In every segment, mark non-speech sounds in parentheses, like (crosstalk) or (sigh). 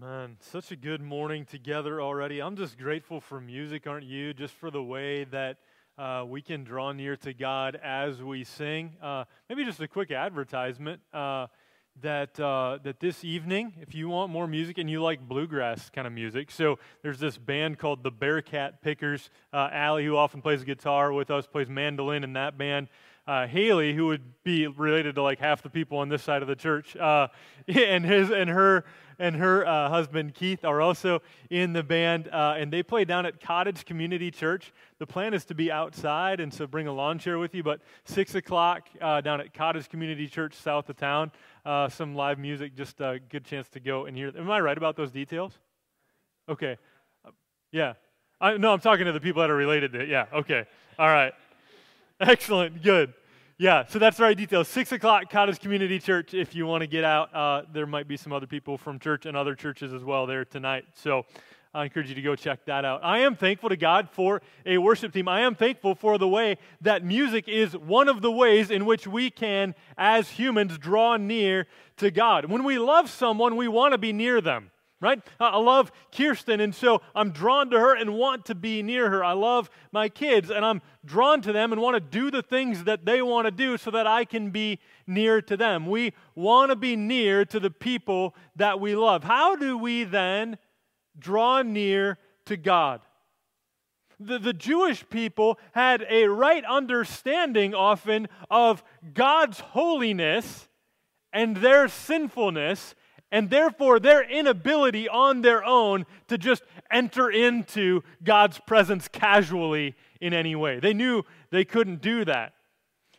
Man, such a good morning together already. I'm just grateful for music, aren't you? Just for the way that uh, we can draw near to God as we sing. Uh, maybe just a quick advertisement uh, that uh, that this evening, if you want more music and you like bluegrass kind of music, so there's this band called the Bearcat Pickers. Uh, Allie, who often plays guitar with us, plays mandolin in that band uh, Haley, who would be related to like half the people on this side of the church, uh, (laughs) and his and her and her uh, husband Keith are also in the band, uh, and they play down at Cottage Community Church. The plan is to be outside, and so bring a lawn chair with you. But six o'clock uh, down at Cottage Community Church, south of town, uh, some live music. Just a good chance to go and hear. Am I right about those details? Okay, yeah. I, no, I'm talking to the people that are related to it. Yeah. Okay. All right. Excellent. Good. Yeah, so that's the right details. Six o'clock, Cottage Community Church. If you want to get out, uh, there might be some other people from church and other churches as well there tonight. So I encourage you to go check that out. I am thankful to God for a worship team. I am thankful for the way that music is one of the ways in which we can, as humans, draw near to God. When we love someone, we want to be near them right? I love Kirsten, and so I'm drawn to her and want to be near her. I love my kids, and I'm drawn to them and want to do the things that they want to do so that I can be near to them. We want to be near to the people that we love. How do we then draw near to God? The, the Jewish people had a right understanding often of God's holiness and their sinfulness and therefore their inability on their own to just enter into God's presence casually in any way. They knew they couldn't do that.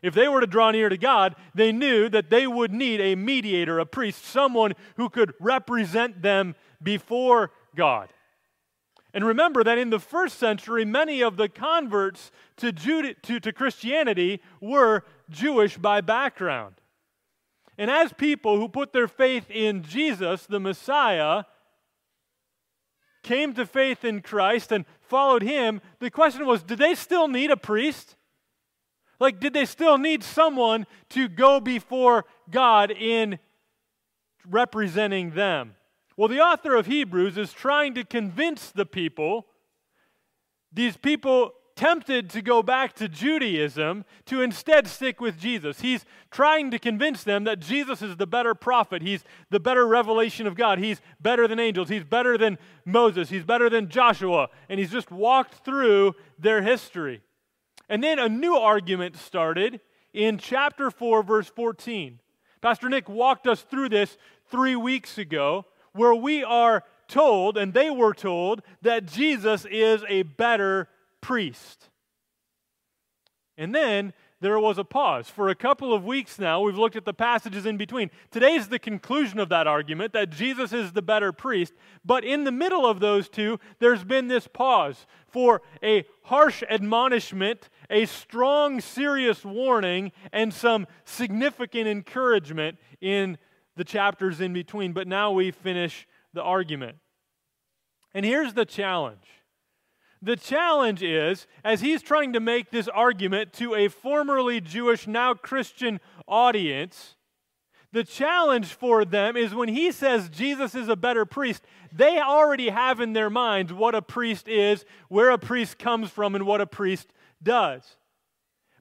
If they were to draw near to God, they knew that they would need a mediator, a priest, someone who could represent them before God. And remember that in the first century, many of the converts to, Jude, to, to Christianity were Jewish by background. And as people who put their faith in Jesus, the Messiah, came to faith in Christ and followed him, the question was did they still need a priest? Like, did they still need someone to go before God in representing them? Well, the author of Hebrews is trying to convince the people, these people tempted to go back to Judaism to instead stick with Jesus. He's trying to convince them that Jesus is the better prophet. He's the better revelation of God. He's better than angels. He's better than Moses. He's better than Joshua. And he's just walked through their history. And then a new argument started in chapter 4, verse 14. Pastor Nick walked us through this three weeks ago, where we are told, and they were told, that Jesus is a better priest. And then there was a pause. For a couple of weeks now, we've looked at the passages in between. Today's the conclusion of that argument that Jesus is the better priest. But in the middle of those two, there's been this pause for a harsh admonishment, a strong, serious warning, and some significant encouragement in the chapters in between. But now we finish the argument. And here's the challenge the challenge is, as he's trying to make this argument to a formerly Jewish, now Christian audience, the challenge for them is when he says Jesus is a better priest, they already have in their minds what a priest is, where a priest comes from, and what a priest does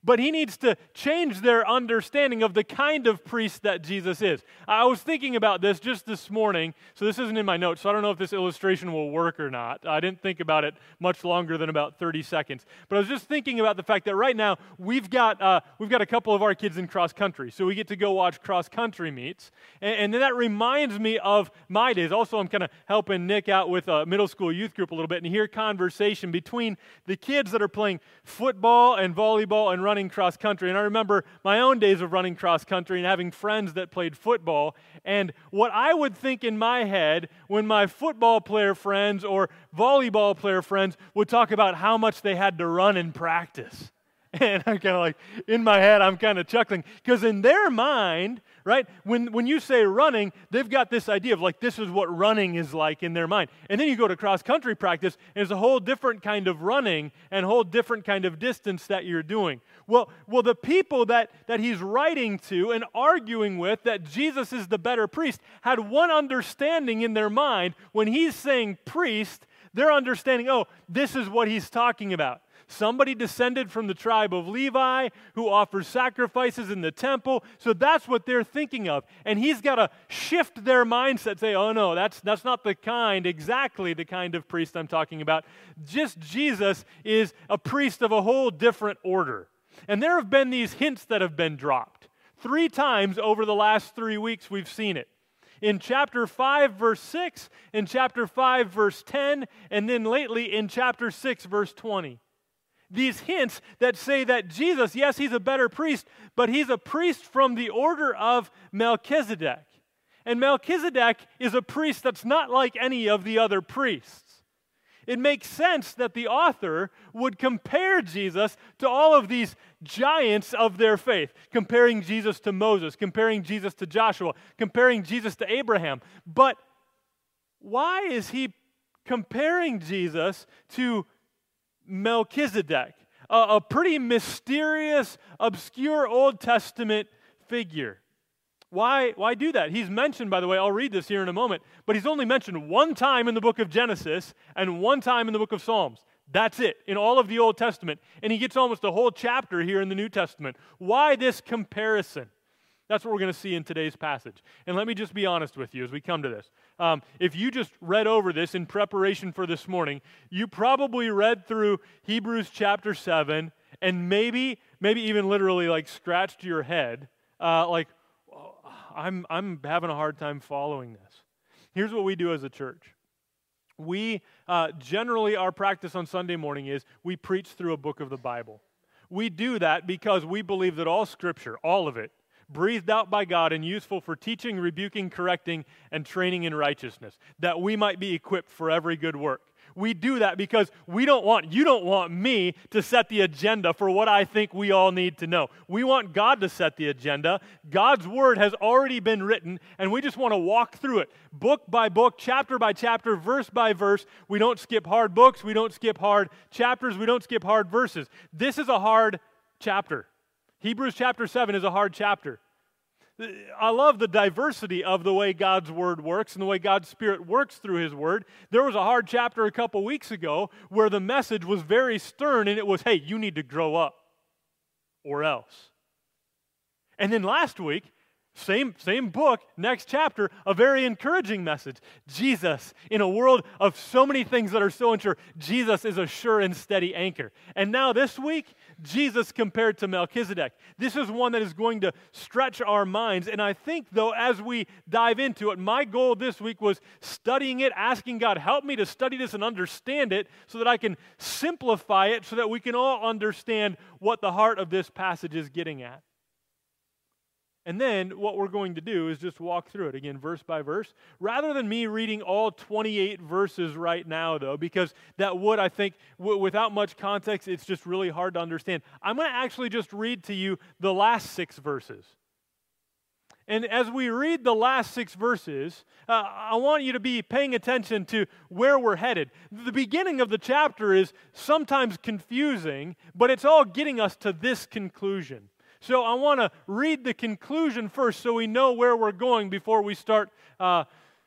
but he needs to change their understanding of the kind of priest that Jesus is. I was thinking about this just this morning, so this isn't in my notes, so I don't know if this illustration will work or not. I didn't think about it much longer than about 30 seconds. But I was just thinking about the fact that right now we've got, uh, we've got a couple of our kids in cross country, so we get to go watch cross country meets. And, and then that reminds me of my days. Also, I'm kind of helping Nick out with a middle school youth group a little bit and hear conversation between the kids that are playing football and volleyball and running running cross country. And I remember my own days of running cross country and having friends that played football. And what I would think in my head when my football player friends or volleyball player friends would talk about how much they had to run in practice (laughs) And I'm kind of like, in my head, I'm kind of chuckling. Because in their mind, right, when, when you say running, they've got this idea of like, this is what running is like in their mind. And then you go to cross country practice, and it's a whole different kind of running and whole different kind of distance that you're doing. Well, well the people that, that he's writing to and arguing with that Jesus is the better priest had one understanding in their mind. When he's saying priest, they're understanding, oh, this is what he's talking about somebody descended from the tribe of Levi who offers sacrifices in the temple. So that's what they're thinking of. And he's got to shift their mindset, say, oh no, that's, that's not the kind, exactly the kind of priest I'm talking about. Just Jesus is a priest of a whole different order. And there have been these hints that have been dropped. Three times over the last three weeks, we've seen it in chapter 5, verse 6, in chapter 5, verse 10, and then lately in chapter 6, verse 20 these hints that say that Jesus, yes, he's a better priest, but he's a priest from the order of Melchizedek. And Melchizedek is a priest that's not like any of the other priests. It makes sense that the author would compare Jesus to all of these giants of their faith, comparing Jesus to Moses, comparing Jesus to Joshua, comparing Jesus to Abraham. But why is he comparing Jesus to Melchizedek, a, a pretty mysterious, obscure Old Testament figure. Why, why do that? He's mentioned, by the way, I'll read this here in a moment, but he's only mentioned one time in the book of Genesis and one time in the book of Psalms. That's it in all of the Old Testament. And he gets almost a whole chapter here in the New Testament. Why this comparison? That's what we're going to see in today's passage. And let me just be honest with you as we come to this. Um, if you just read over this in preparation for this morning, you probably read through Hebrews chapter 7 and maybe, maybe even literally like scratched your head, uh, like, oh, I'm, I'm having a hard time following this. Here's what we do as a church. We uh, generally, our practice on Sunday morning is we preach through a book of the Bible. We do that because we believe that all scripture, all of it, breathed out by God and useful for teaching, rebuking, correcting, and training in righteousness, that we might be equipped for every good work. We do that because we don't want, you don't want me to set the agenda for what I think we all need to know. We want God to set the agenda. God's word has already been written, and we just want to walk through it, book by book, chapter by chapter, verse by verse. We don't skip hard books, we don't skip hard chapters, we don't skip hard verses. This is a hard chapter. Hebrews chapter 7 is a hard chapter. I love the diversity of the way God's word works and the way God's spirit works through his word. There was a hard chapter a couple weeks ago where the message was very stern and it was, hey, you need to grow up or else. And then last week, same, same book, next chapter, a very encouraging message. Jesus, in a world of so many things that are so unsure, Jesus is a sure and steady anchor. And now this week, Jesus compared to Melchizedek. This is one that is going to stretch our minds. And I think, though, as we dive into it, my goal this week was studying it, asking God, help me to study this and understand it so that I can simplify it so that we can all understand what the heart of this passage is getting at. And then what we're going to do is just walk through it again, verse by verse, rather than me reading all 28 verses right now, though, because that would, I think, w- without much context, it's just really hard to understand. I'm going to actually just read to you the last six verses. And as we read the last six verses, uh, I want you to be paying attention to where we're headed. The beginning of the chapter is sometimes confusing, but it's all getting us to this conclusion. So I want to read the conclusion first so we know where we're going before we start uh,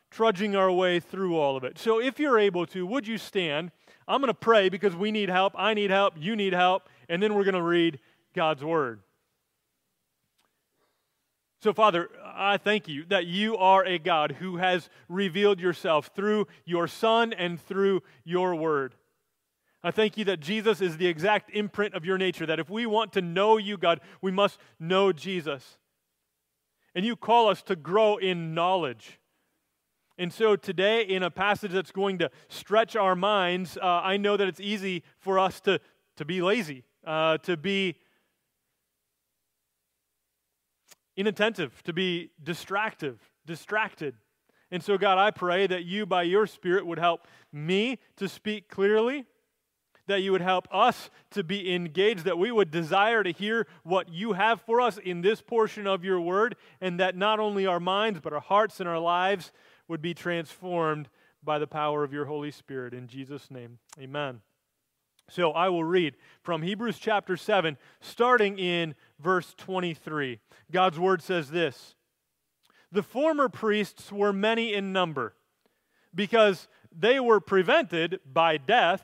trudging our way through all of it. So if you're able to, would you stand? I'm going to pray because we need help. I need help. You need help. And then we're going to read God's word. So, Father, I thank you that you are a God who has revealed yourself through your Son and through your word. I thank you that Jesus is the exact imprint of your nature, that if we want to know you, God, we must know Jesus. And you call us to grow in knowledge. And so today, in a passage that's going to stretch our minds, uh, I know that it's easy for us to, to be lazy, uh, to be inattentive, to be distractive, distracted. And so, God, I pray that you, by your Spirit, would help me to speak clearly that you would help us to be engaged, that we would desire to hear what you have for us in this portion of your word, and that not only our minds, but our hearts and our lives would be transformed by the power of your Holy Spirit. In Jesus' name, amen. So I will read from Hebrews chapter 7, starting in verse 23. God's word says this The former priests were many in number because they were prevented by death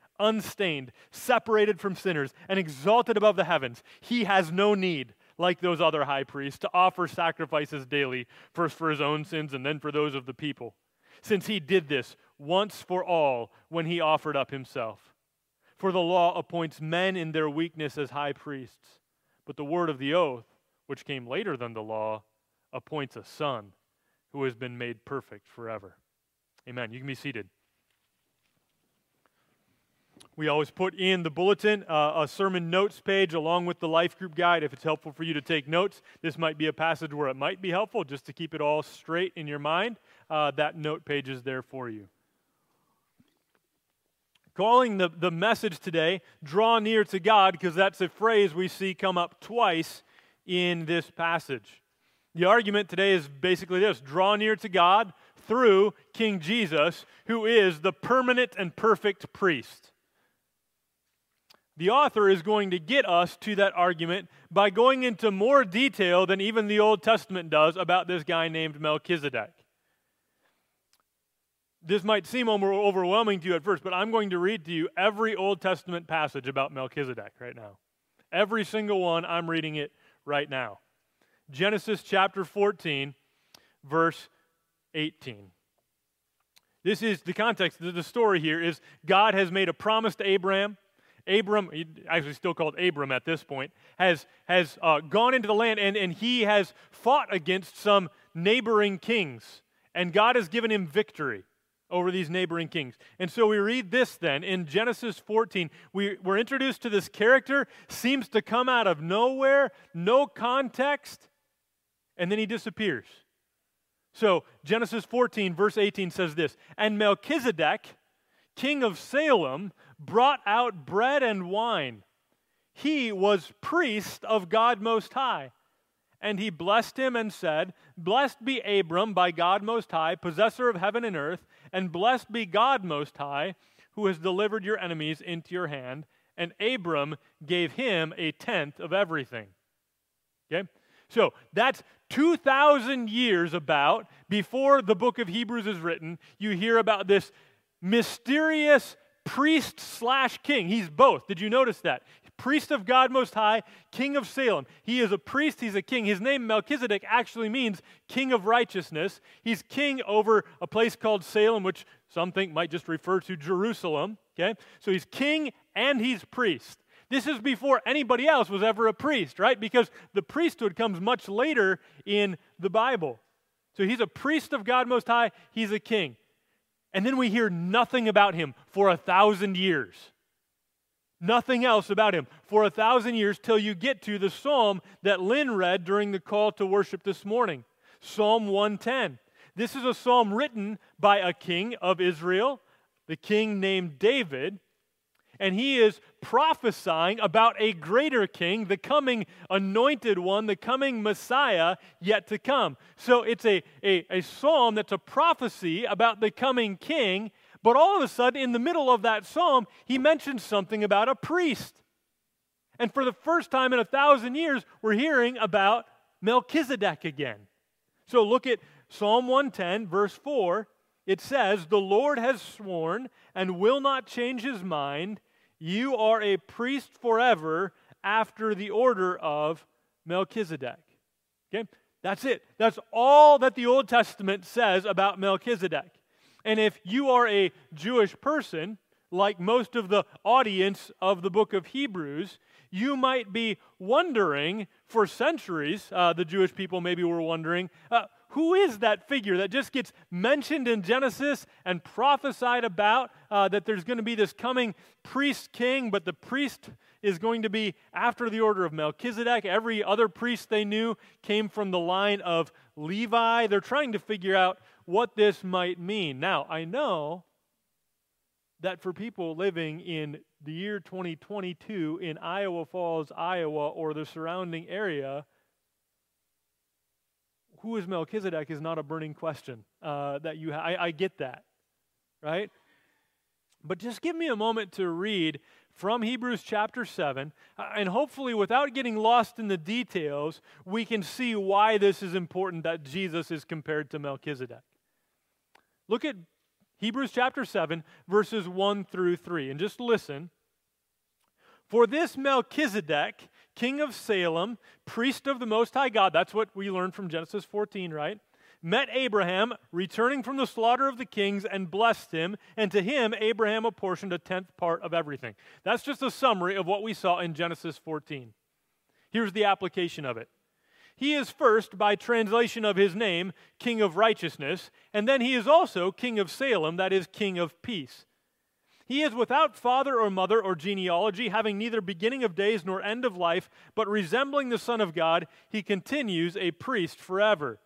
unstained, separated from sinners, and exalted above the heavens. He has no need, like those other high priests, to offer sacrifices daily, first for his own sins and then for those of the people, since he did this once for all when he offered up himself. For the law appoints men in their weakness as high priests, but the word of the oath, which came later than the law, appoints a son who has been made perfect forever. Amen. You can be seated. We always put in the bulletin uh, a sermon notes page along with the life group guide if it's helpful for you to take notes. This might be a passage where it might be helpful just to keep it all straight in your mind. Uh, that note page is there for you calling the, the message today draw near to god because that's a phrase we see come up twice in this passage the argument today is basically this draw near to god through king jesus who is the permanent and perfect priest the author is going to get us to that argument by going into more detail than even the old testament does about this guy named melchizedek this might seem overwhelming to you at first, but I'm going to read to you every Old Testament passage about Melchizedek right now. Every single one, I'm reading it right now. Genesis chapter 14, verse 18. This is the context. The story here is God has made a promise to Abraham. Abram, actually still called Abram at this point, has, has uh, gone into the land and, and he has fought against some neighboring kings. And God has given him victory over these neighboring kings. And so we read this then in Genesis 14. We, we're introduced to this character, seems to come out of nowhere, no context, and then he disappears. So Genesis 14, verse 18 says this And Melchizedek, king of Salem, brought out bread and wine. He was priest of God Most High. And he blessed him and said, Blessed be Abram by God Most High, possessor of heaven and earth, and blessed be God Most High, who has delivered your enemies into your hand. And Abram gave him a tenth of everything. Okay? So that's 2,000 years about before the book of Hebrews is written. You hear about this mysterious priest slash king. He's both. Did you notice that? priest of God Most High, king of Salem. He is a priest, he's a king. His name, Melchizedek, actually means king of righteousness. He's king over a place called Salem, which some think might just refer to Jerusalem. Okay? So he's king and he's priest. This is before anybody else was ever a priest, right? Because the priesthood comes much later in the Bible. So he's a priest of God Most High, he's a king. And then we hear nothing about him for a thousand years nothing else about him for a thousand years till you get to the psalm that Lynn read during the call to worship this morning Psalm 110. This is a psalm written by a king of Israel, the king named David, and he is prophesying about a greater king, the coming anointed one, the coming Messiah yet to come. So it's a, a, a psalm that's a prophecy about the coming king but all of a sudden, in the middle of that psalm, he mentions something about a priest. And for the first time in a thousand years, we're hearing about Melchizedek again. So look at Psalm 110, verse 4. It says, The Lord has sworn and will not change his mind. You are a priest forever after the order of Melchizedek. Okay? That's it. That's all that the Old Testament says about Melchizedek. And if you are a Jewish person, like most of the audience of the book of Hebrews, you might be wondering for centuries, uh, the Jewish people maybe were wondering, uh, who is that figure that just gets mentioned in Genesis and prophesied about uh, that there's going to be this coming priest king, but the priest is going to be after the order of Melchizedek. Every other priest they knew came from the line of Levi. They're trying to figure out what this might mean. Now, I know that for people living in the year 2022 in Iowa Falls, Iowa, or the surrounding area, who is Melchizedek is not a burning question uh, that you. Ha- I, I get that, right? But just give me a moment to read from Hebrews chapter 7, uh, and hopefully, without getting lost in the details, we can see why this is important that Jesus is compared to Melchizedek. Look at Hebrews chapter 7, verses 1 through 3, and just listen. For this Melchizedek, king of Salem, priest of the Most High God, that's what we learned from Genesis 14, right? Met Abraham, returning from the slaughter of the kings, and blessed him, and to him Abraham apportioned a tenth part of everything. That's just a summary of what we saw in Genesis 14. Here's the application of it. He is first, by translation of his name, King of Righteousness, and then he is also King of Salem, that is, King of Peace. He is without father or mother or genealogy, having neither beginning of days nor end of life, but resembling the Son of God, he continues a priest forever.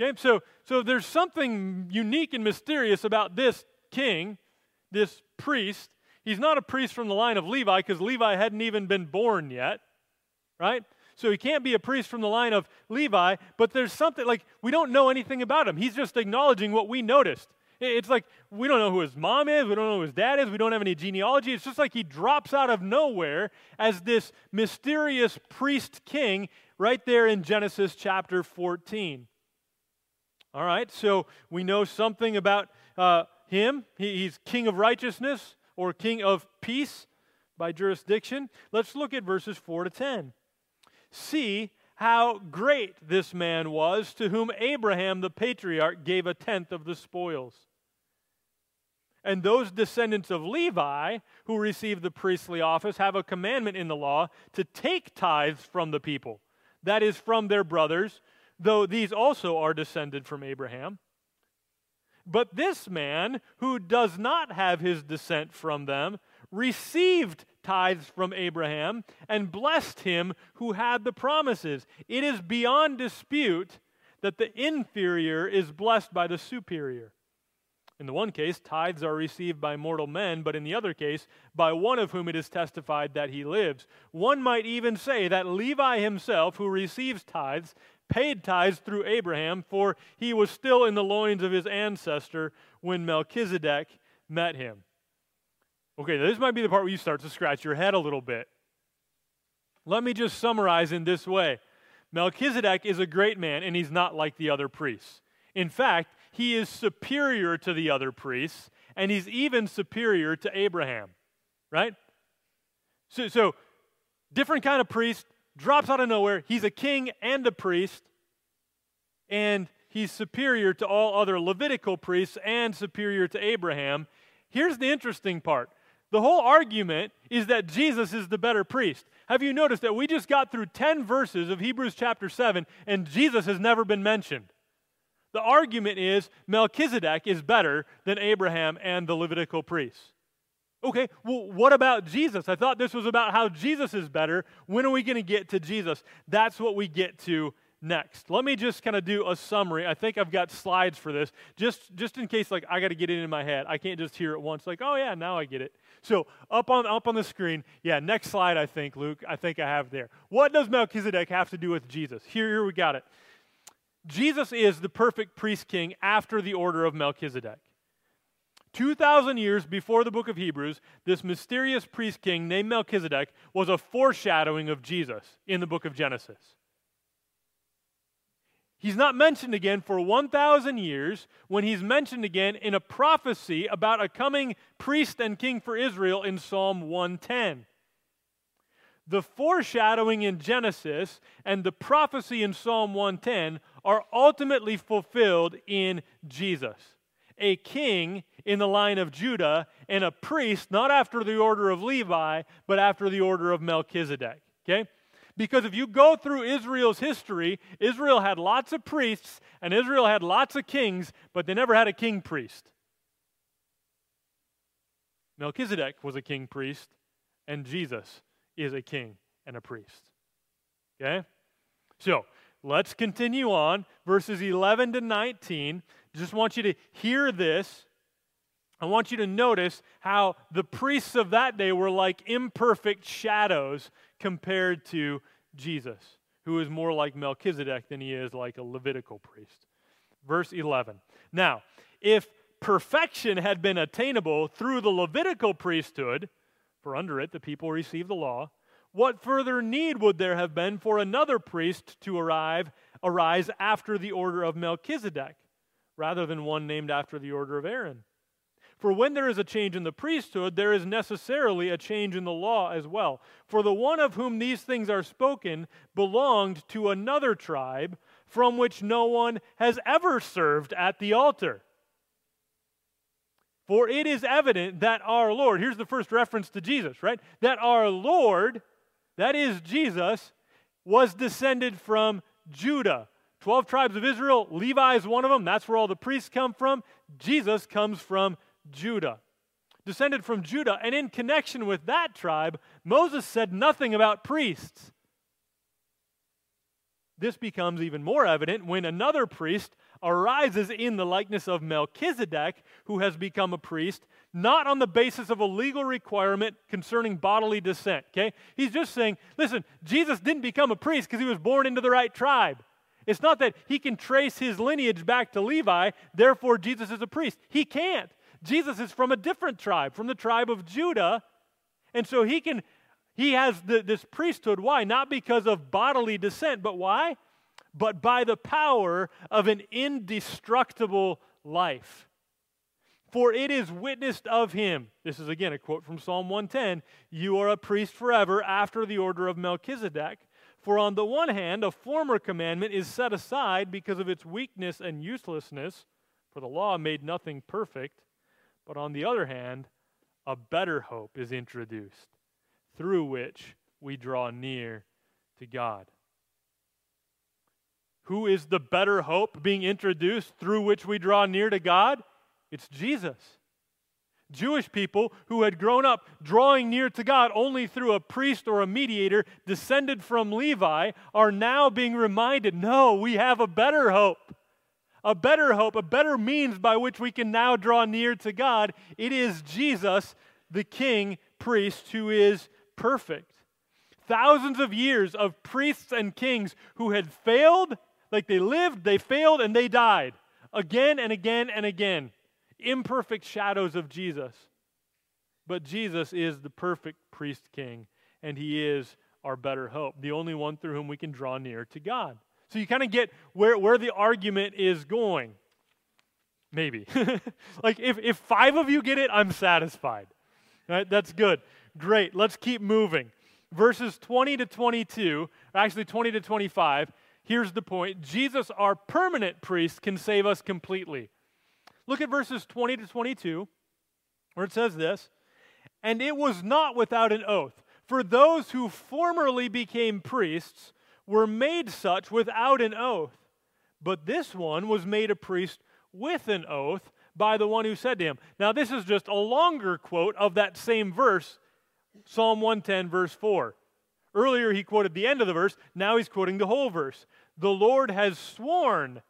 Okay, so, so there's something unique and mysterious about this king, this priest. He's not a priest from the line of Levi because Levi hadn't even been born yet, right? So he can't be a priest from the line of Levi, but there's something like we don't know anything about him. He's just acknowledging what we noticed. It's like we don't know who his mom is, we don't know who his dad is, we don't have any genealogy. It's just like he drops out of nowhere as this mysterious priest king right there in Genesis chapter 14. All right, so we know something about uh, him. He, he's king of righteousness or king of peace by jurisdiction. Let's look at verses 4 to 10. See how great this man was, to whom Abraham the patriarch gave a tenth of the spoils. And those descendants of Levi who receive the priestly office have a commandment in the law to take tithes from the people, that is, from their brothers, though these also are descended from Abraham. But this man, who does not have his descent from them, received tithes from Abraham and blessed him who had the promises. It is beyond dispute that the inferior is blessed by the superior. In the one case, tithes are received by mortal men, but in the other case, by one of whom it is testified that he lives. One might even say that Levi himself, who receives tithes, paid tithes through Abraham, for he was still in the loins of his ancestor when Melchizedek met him. Okay, this might be the part where you start to scratch your head a little bit. Let me just summarize in this way Melchizedek is a great man, and he's not like the other priests. In fact, he is superior to the other priests, and he's even superior to Abraham, right? So, so different kind of priest, drops out of nowhere. He's a king and a priest, and he's superior to all other Levitical priests and superior to Abraham. Here's the interesting part the whole argument is that Jesus is the better priest. Have you noticed that we just got through 10 verses of Hebrews chapter 7 and Jesus has never been mentioned? The argument is Melchizedek is better than Abraham and the Levitical priests. Okay, well, what about Jesus? I thought this was about how Jesus is better. When are we going to get to Jesus? That's what we get to next. Let me just kind of do a summary. I think I've got slides for this, just just in case like I got to get it in my head. I can't just hear it once. Like, oh yeah, now I get it. So up on up on the screen, yeah. Next slide, I think, Luke. I think I have there. What does Melchizedek have to do with Jesus? Here, here we got it. Jesus is the perfect priest king after the order of Melchizedek. 2,000 years before the book of Hebrews, this mysterious priest king named Melchizedek was a foreshadowing of Jesus in the book of Genesis. He's not mentioned again for 1,000 years when he's mentioned again in a prophecy about a coming priest and king for Israel in Psalm 110. The foreshadowing in Genesis and the prophecy in Psalm 110 are ultimately fulfilled in Jesus. A king in the line of Judah and a priest, not after the order of Levi, but after the order of Melchizedek. Okay? Because if you go through Israel's history, Israel had lots of priests and Israel had lots of kings, but they never had a king priest. Melchizedek was a king priest, and Jesus is a king and a priest. Okay? So, let's continue on. Verses 11 to 19. Just want you to hear this. I want you to notice how the priests of that day were like imperfect shadows compared to Jesus, who is more like Melchizedek than he is like a Levitical priest. Verse 11. Now, if perfection had been attainable through the Levitical priesthood, for under it the people received the law, what further need would there have been for another priest to arrive, arise after the order of Melchizedek, rather than one named after the order of Aaron? For when there is a change in the priesthood, there is necessarily a change in the law as well. For the one of whom these things are spoken belonged to another tribe from which no one has ever served at the altar. For it is evident that our Lord, here's the first reference to Jesus, right? That our Lord, that is Jesus, was descended from Judah. 12 tribes of Israel, Levi is one of them. That's where all the priests come from. Jesus comes from Judah. Descended from Judah. And in connection with that tribe, Moses said nothing about priests. This becomes even more evident when another priest arises in the likeness of Melchizedek, who has become a priest, not on the basis of a legal requirement concerning bodily descent. Okay? He's just saying, listen, Jesus didn't become a priest because he was born into the right tribe. It's not that he can trace his lineage back to Levi, therefore Jesus is a priest. He can't. Jesus is from a different tribe, from the tribe of Judah. And so he can he has the, this priesthood. Why? Not because of bodily descent, but why? But by the power of an indestructible life. For it is witnessed of him. This is again a quote from Psalm 110 You are a priest forever after the order of Melchizedek. For on the one hand, a former commandment is set aside because of its weakness and uselessness, for the law made nothing perfect. But on the other hand, a better hope is introduced through which we draw near to God. Who is the better hope being introduced through which we draw near to God? It's Jesus. Jewish people who had grown up drawing near to God only through a priest or a mediator descended from Levi are now being reminded no, we have a better hope a better hope, a better means by which we can now draw near to God. It is Jesus, the King priest, who is perfect. Thousands of years of priests and kings who had failed, like they lived, they failed, and they died again and again and again. Imperfect shadows of Jesus. But Jesus is the perfect priest king, and he is our better hope, the only one through whom we can draw near to God. So you kind of get where, where the argument is going. Maybe. (laughs) like if, if five of you get it, I'm satisfied. Right? That's good. Great. Let's keep moving. Verses 20 to 22, actually 20 to 25, here's the point Jesus, our permanent priest, can save us completely. Look at verses 20 to 22, where it says this And it was not without an oath. For those who formerly became priests were made such without an oath. But this one was made a priest with an oath by the one who said to him. Now, this is just a longer quote of that same verse, Psalm 110, verse 4. Earlier, he quoted the end of the verse. Now he's quoting the whole verse. The Lord has sworn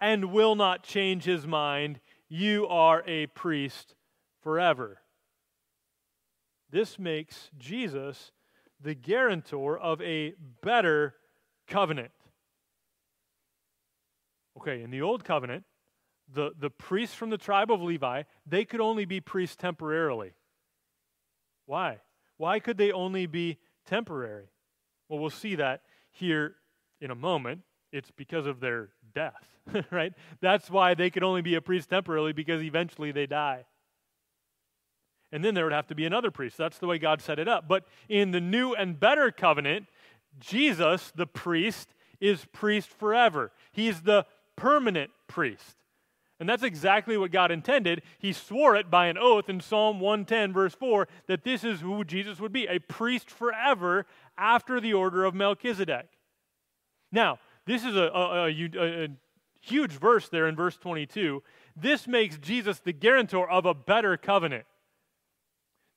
and will not change his mind. You are a priest forever. This makes Jesus the guarantor of a better covenant. Okay, in the old covenant, the, the priests from the tribe of Levi, they could only be priests temporarily. Why? Why could they only be temporary? Well, we'll see that here in a moment. It's because of their death, (laughs) right? That's why they could only be a priest temporarily because eventually they die. And then there would have to be another priest. That's the way God set it up. But in the new and better covenant, Jesus, the priest, is priest forever. He's the permanent priest. And that's exactly what God intended. He swore it by an oath in Psalm 110, verse 4, that this is who Jesus would be a priest forever after the order of Melchizedek. Now, this is a, a, a, a huge verse there in verse 22. This makes Jesus the guarantor of a better covenant.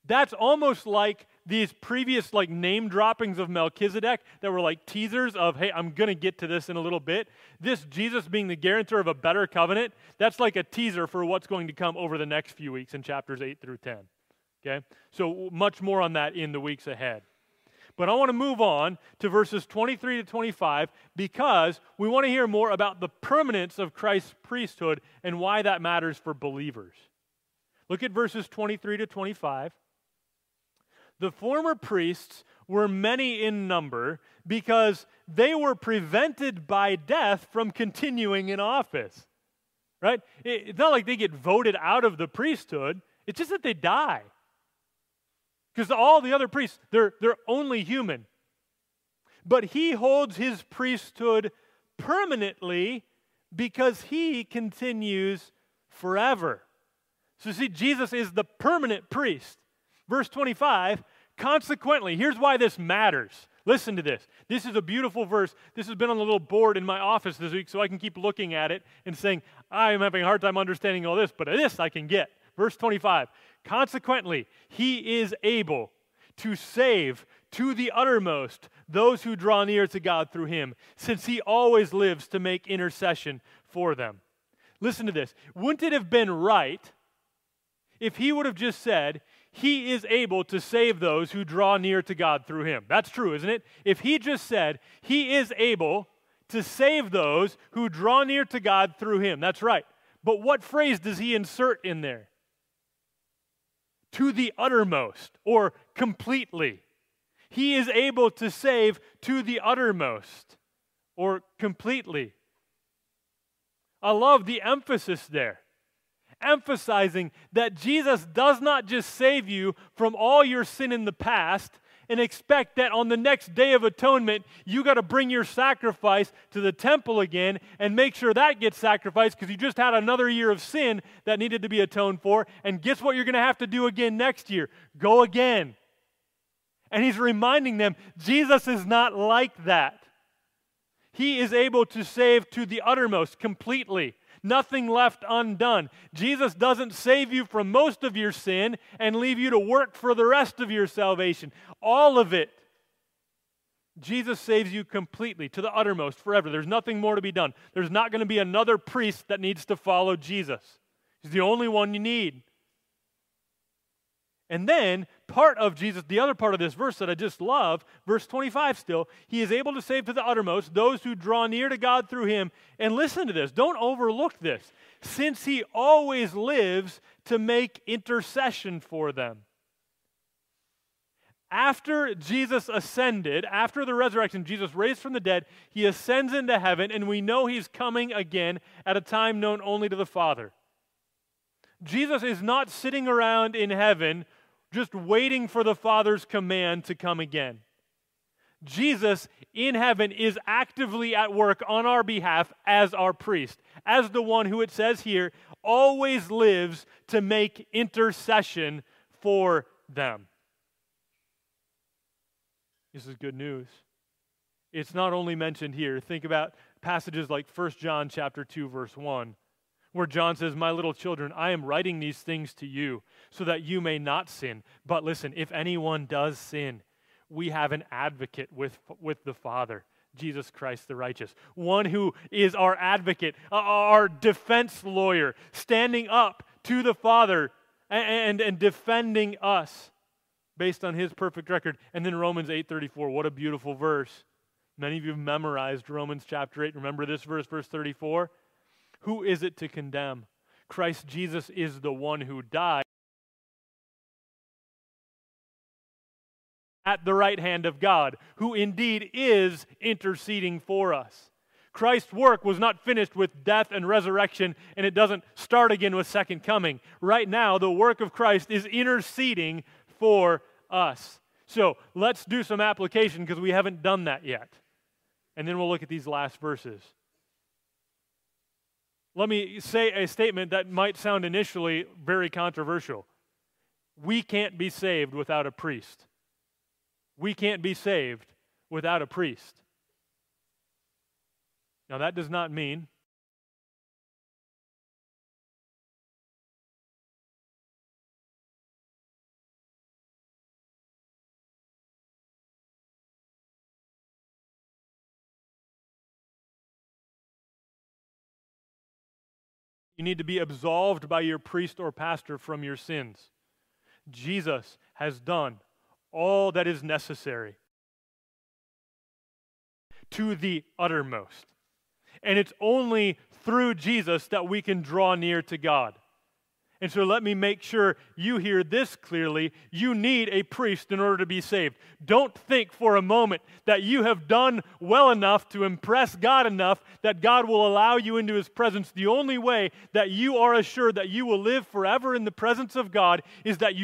That's almost like these previous like name droppings of Melchizedek that were like teasers of, hey, I'm going to get to this in a little bit. This Jesus being the guarantor of a better covenant, that's like a teaser for what's going to come over the next few weeks in chapters 8 through 10. Okay? So much more on that in the weeks ahead. But I want to move on to verses 23 to 25 because we want to hear more about the permanence of Christ's priesthood and why that matters for believers. Look at verses 23 to 25. The former priests were many in number because they were prevented by death from continuing in office. Right? It's not like they get voted out of the priesthood, it's just that they die. Because all the other priests, they're, they're only human. But he holds his priesthood permanently because he continues forever. So, see, Jesus is the permanent priest. Verse 25, consequently, here's why this matters. Listen to this. This is a beautiful verse. This has been on the little board in my office this week, so I can keep looking at it and saying, I am having a hard time understanding all this, but this I can get. Verse 25 Consequently, he is able to save to the uttermost those who draw near to God through him, since he always lives to make intercession for them. Listen to this. Wouldn't it have been right if he would have just said, He is able to save those who draw near to God through him? That's true, isn't it? If he just said, He is able to save those who draw near to God through him, that's right. But what phrase does he insert in there? To the uttermost or completely. He is able to save to the uttermost or completely. I love the emphasis there, emphasizing that Jesus does not just save you from all your sin in the past, and expect that on the next day of atonement, you got to bring your sacrifice to the temple again and make sure that gets sacrificed because you just had another year of sin that needed to be atoned for. And guess what you're going to have to do again next year? Go again. And he's reminding them Jesus is not like that. He is able to save to the uttermost completely nothing left undone. Jesus doesn't save you from most of your sin and leave you to work for the rest of your salvation. All of it. Jesus saves you completely, to the uttermost, forever. There's nothing more to be done. There's not going to be another priest that needs to follow Jesus. He's the only one you need. And then, part of Jesus, the other part of this verse that I just love, verse 25 still, he is able to save to the uttermost those who draw near to God through him. And listen to this, don't overlook this, since he always lives to make intercession for them. After Jesus ascended, after the resurrection, Jesus raised from the dead, he ascends into heaven, and we know he's coming again at a time known only to the Father. Jesus is not sitting around in heaven just waiting for the Father's command to come again. Jesus in heaven is actively at work on our behalf as our priest, as the one who it says here always lives to make intercession for them. This is good news. It's not only mentioned here. Think about passages like 1 John chapter 2 verse 1 where John says, My little children, I am writing these things to you so that you may not sin. But listen, if anyone does sin, we have an advocate with, with the Father. Jesus Christ the righteous, one who is our advocate, our defense lawyer, standing up to the Father and, and, and defending us based on his perfect record. And then Romans 8:34, what a beautiful verse. Many of you have memorized Romans chapter 8. Remember this verse, verse 34? Who is it to condemn? Christ Jesus is the one who died at the right hand of God, who indeed is interceding for us. Christ's work was not finished with death and resurrection, and it doesn't start again with second coming. Right now, the work of Christ is interceding for us. So let's do some application because we haven't done that yet. And then we'll look at these last verses. Let me say a statement that might sound initially very controversial. We can't be saved without a priest. We can't be saved without a priest. Now, that does not mean You need to be absolved by your priest or pastor from your sins. Jesus has done all that is necessary to the uttermost. And it's only through Jesus that we can draw near to God. And so let me make sure you hear this clearly. You need a priest in order to be saved. Don't think for a moment that you have done well enough to impress God enough that God will allow you into his presence. The only way that you are assured that you will live forever in the presence of God is that you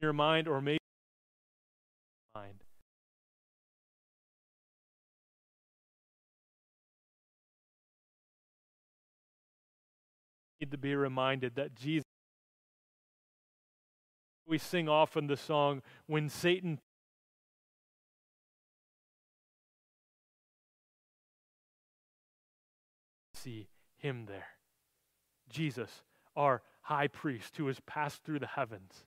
your mind or maybe mind. Need to be reminded that Jesus. We sing often the song, When Satan see him there. Jesus, our high priest who has passed through the heavens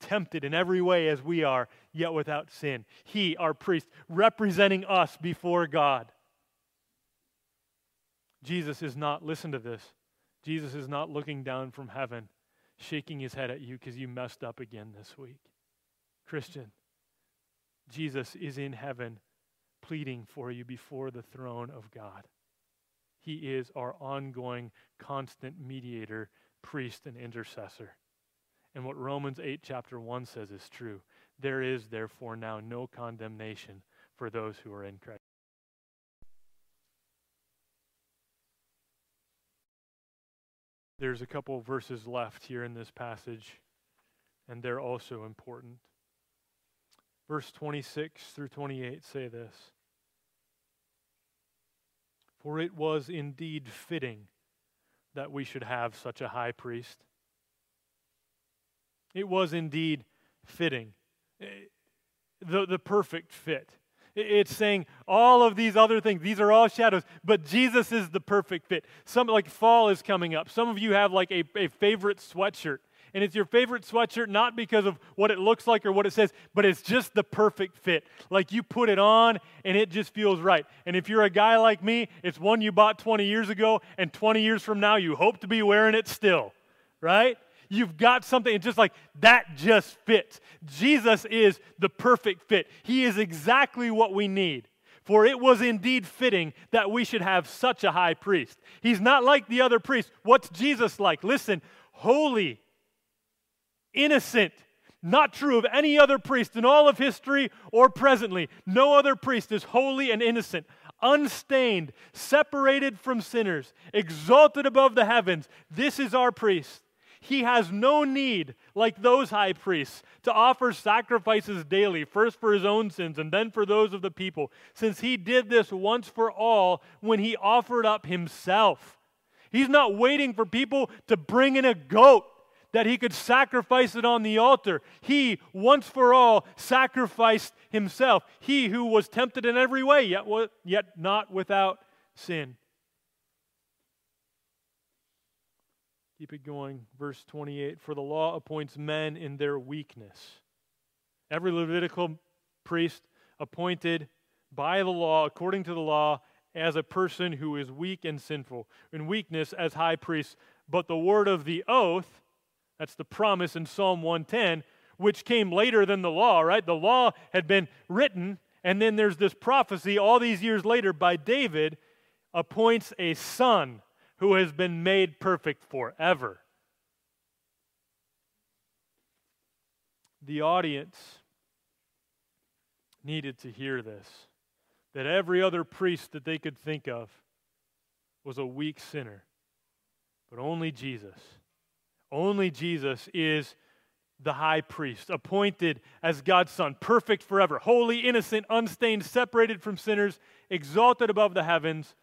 tempted in every way as we are, yet without sin. He, our priest, representing us before God. Jesus is not, listen to this, Jesus is not looking down from heaven, shaking his head at you because you messed up again this week. Christian, Jesus is in heaven pleading for you before the throne of God. He is our ongoing, constant mediator, priest, and intercessor. And what Romans 8, chapter 1 says is true. There is, therefore, now no condemnation for those who are in Christ. There's a couple verses left here in this passage, and they're also important. Verse 26 through 28 say this For it was indeed fitting that we should have such a high priest it was indeed fitting, eh, the, the perfect fit. It's saying all of these other things, these are all shadows, but Jesus is the perfect fit. Some like fall is coming up. Some of you have like a, a favorite sweatshirt. And it's your favorite sweatshirt not because of what it looks like or what it says, but it's just the perfect fit. Like you put it on and it just feels right. And if you're a guy like me, it's one you bought 20 years ago, and 20 years from now, you hope to be wearing it still, right? You've got something, and just like that just fits. Jesus is the perfect fit. He is exactly what we need. For it was indeed fitting that we should have such a high priest. He's not like the other priests. What's Jesus like? Listen, holy, innocent, not true of any other priest in all of history or presently. No other priest is holy and innocent, unstained, separated from sinners, exalted above the heavens. This is our priest. He has no need, like those high priests, to offer sacrifices daily, first for his own sins and then for those of the people, since he did this once for all when he offered up himself. He's not waiting for people to bring in a goat that he could sacrifice it on the altar. He, once for all, sacrificed himself. He who was tempted in every way, yet, yet not without sin. Keep it going. Verse 28 For the law appoints men in their weakness. Every Levitical priest appointed by the law, according to the law, as a person who is weak and sinful, in weakness as high priest. But the word of the oath, that's the promise in Psalm 110, which came later than the law, right? The law had been written, and then there's this prophecy all these years later by David appoints a son who has been made perfect forever. The audience needed to hear this that every other priest that they could think of was a weak sinner, but only Jesus. Only Jesus is the high priest, appointed as God's son, perfect forever, holy, innocent, unstained, separated from sinners, exalted above the heavens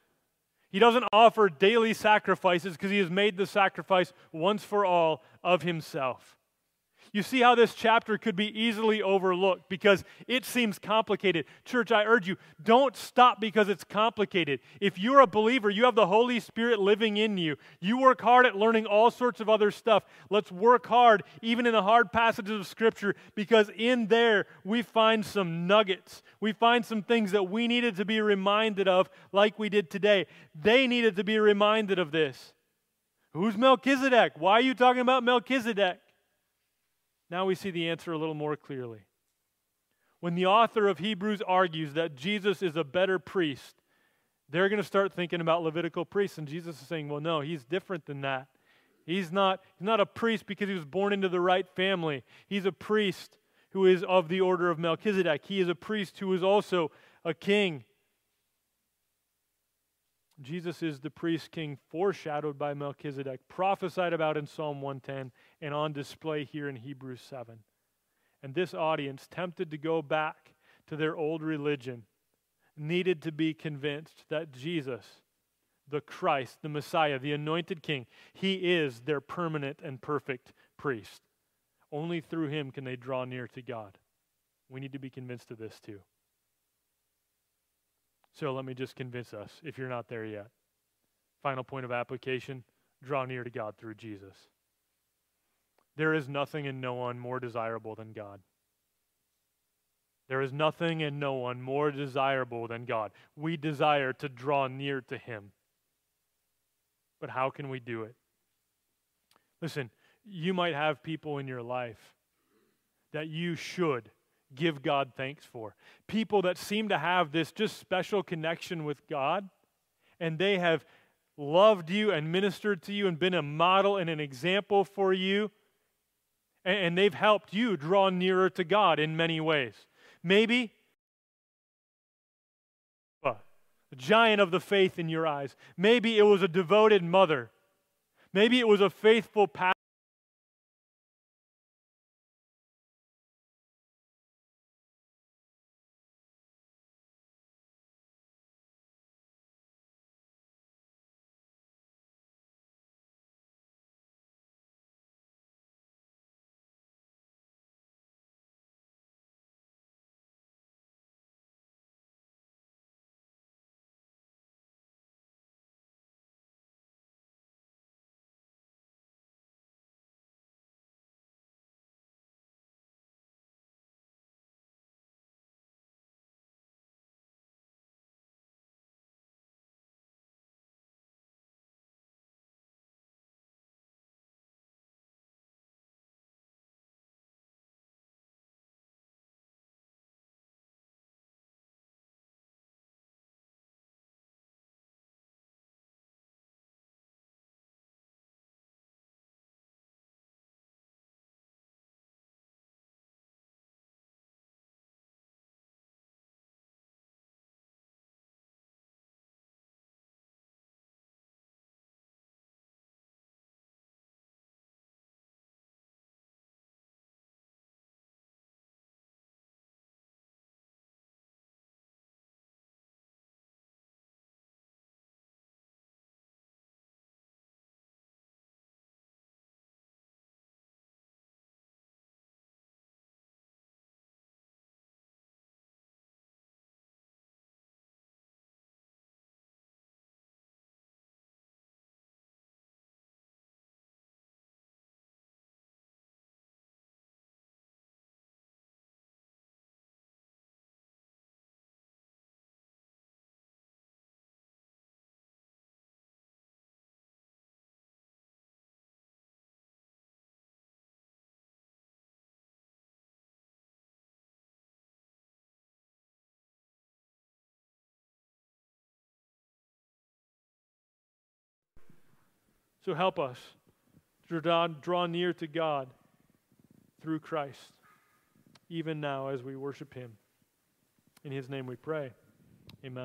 he doesn't offer daily sacrifices because he has made the sacrifice once for all of himself. You see how this chapter could be easily overlooked because it seems complicated. Church, I urge you, don't stop because it's complicated. If you're a believer, you have the Holy Spirit living in you. You work hard at learning all sorts of other stuff. Let's work hard, even in the hard passages of Scripture, because in there we find some nuggets. We find some things that we needed to be reminded of, like we did today. They needed to be reminded of this. Who's Melchizedek? Why are you talking about Melchizedek? Now we see the answer a little more clearly. When the author of Hebrews argues that Jesus is a better priest, they're going to start thinking about Levitical priests. And Jesus is saying, well, no, he's different than that. He's not, he's not a priest because he was born into the right family. He's a priest who is of the order of Melchizedek. He is a priest who is also a king. Jesus is the priest king foreshadowed by Melchizedek, prophesied about in Psalm 110, and on display here in Hebrews 7. And this audience, tempted to go back to their old religion, needed to be convinced that Jesus, the Christ, the Messiah, the anointed king, he is their permanent and perfect priest. Only through him can they draw near to God. We need to be convinced of this too. So let me just convince us if you're not there yet. Final point of application draw near to God through Jesus. There is nothing and no one more desirable than God. There is nothing and no one more desirable than God. We desire to draw near to Him. But how can we do it? Listen, you might have people in your life that you should give God thanks for. People that seem to have this just special connection with God, and they have loved you and ministered to you and been a model and an example for you, and, they've helped you draw nearer to God in many ways. Maybe a giant of the faith in your eyes. Maybe it was a devoted mother. Maybe it was a faithful pastor So help us to draw, draw near to God through Christ, even now as we worship Him. In His name we pray. Amen.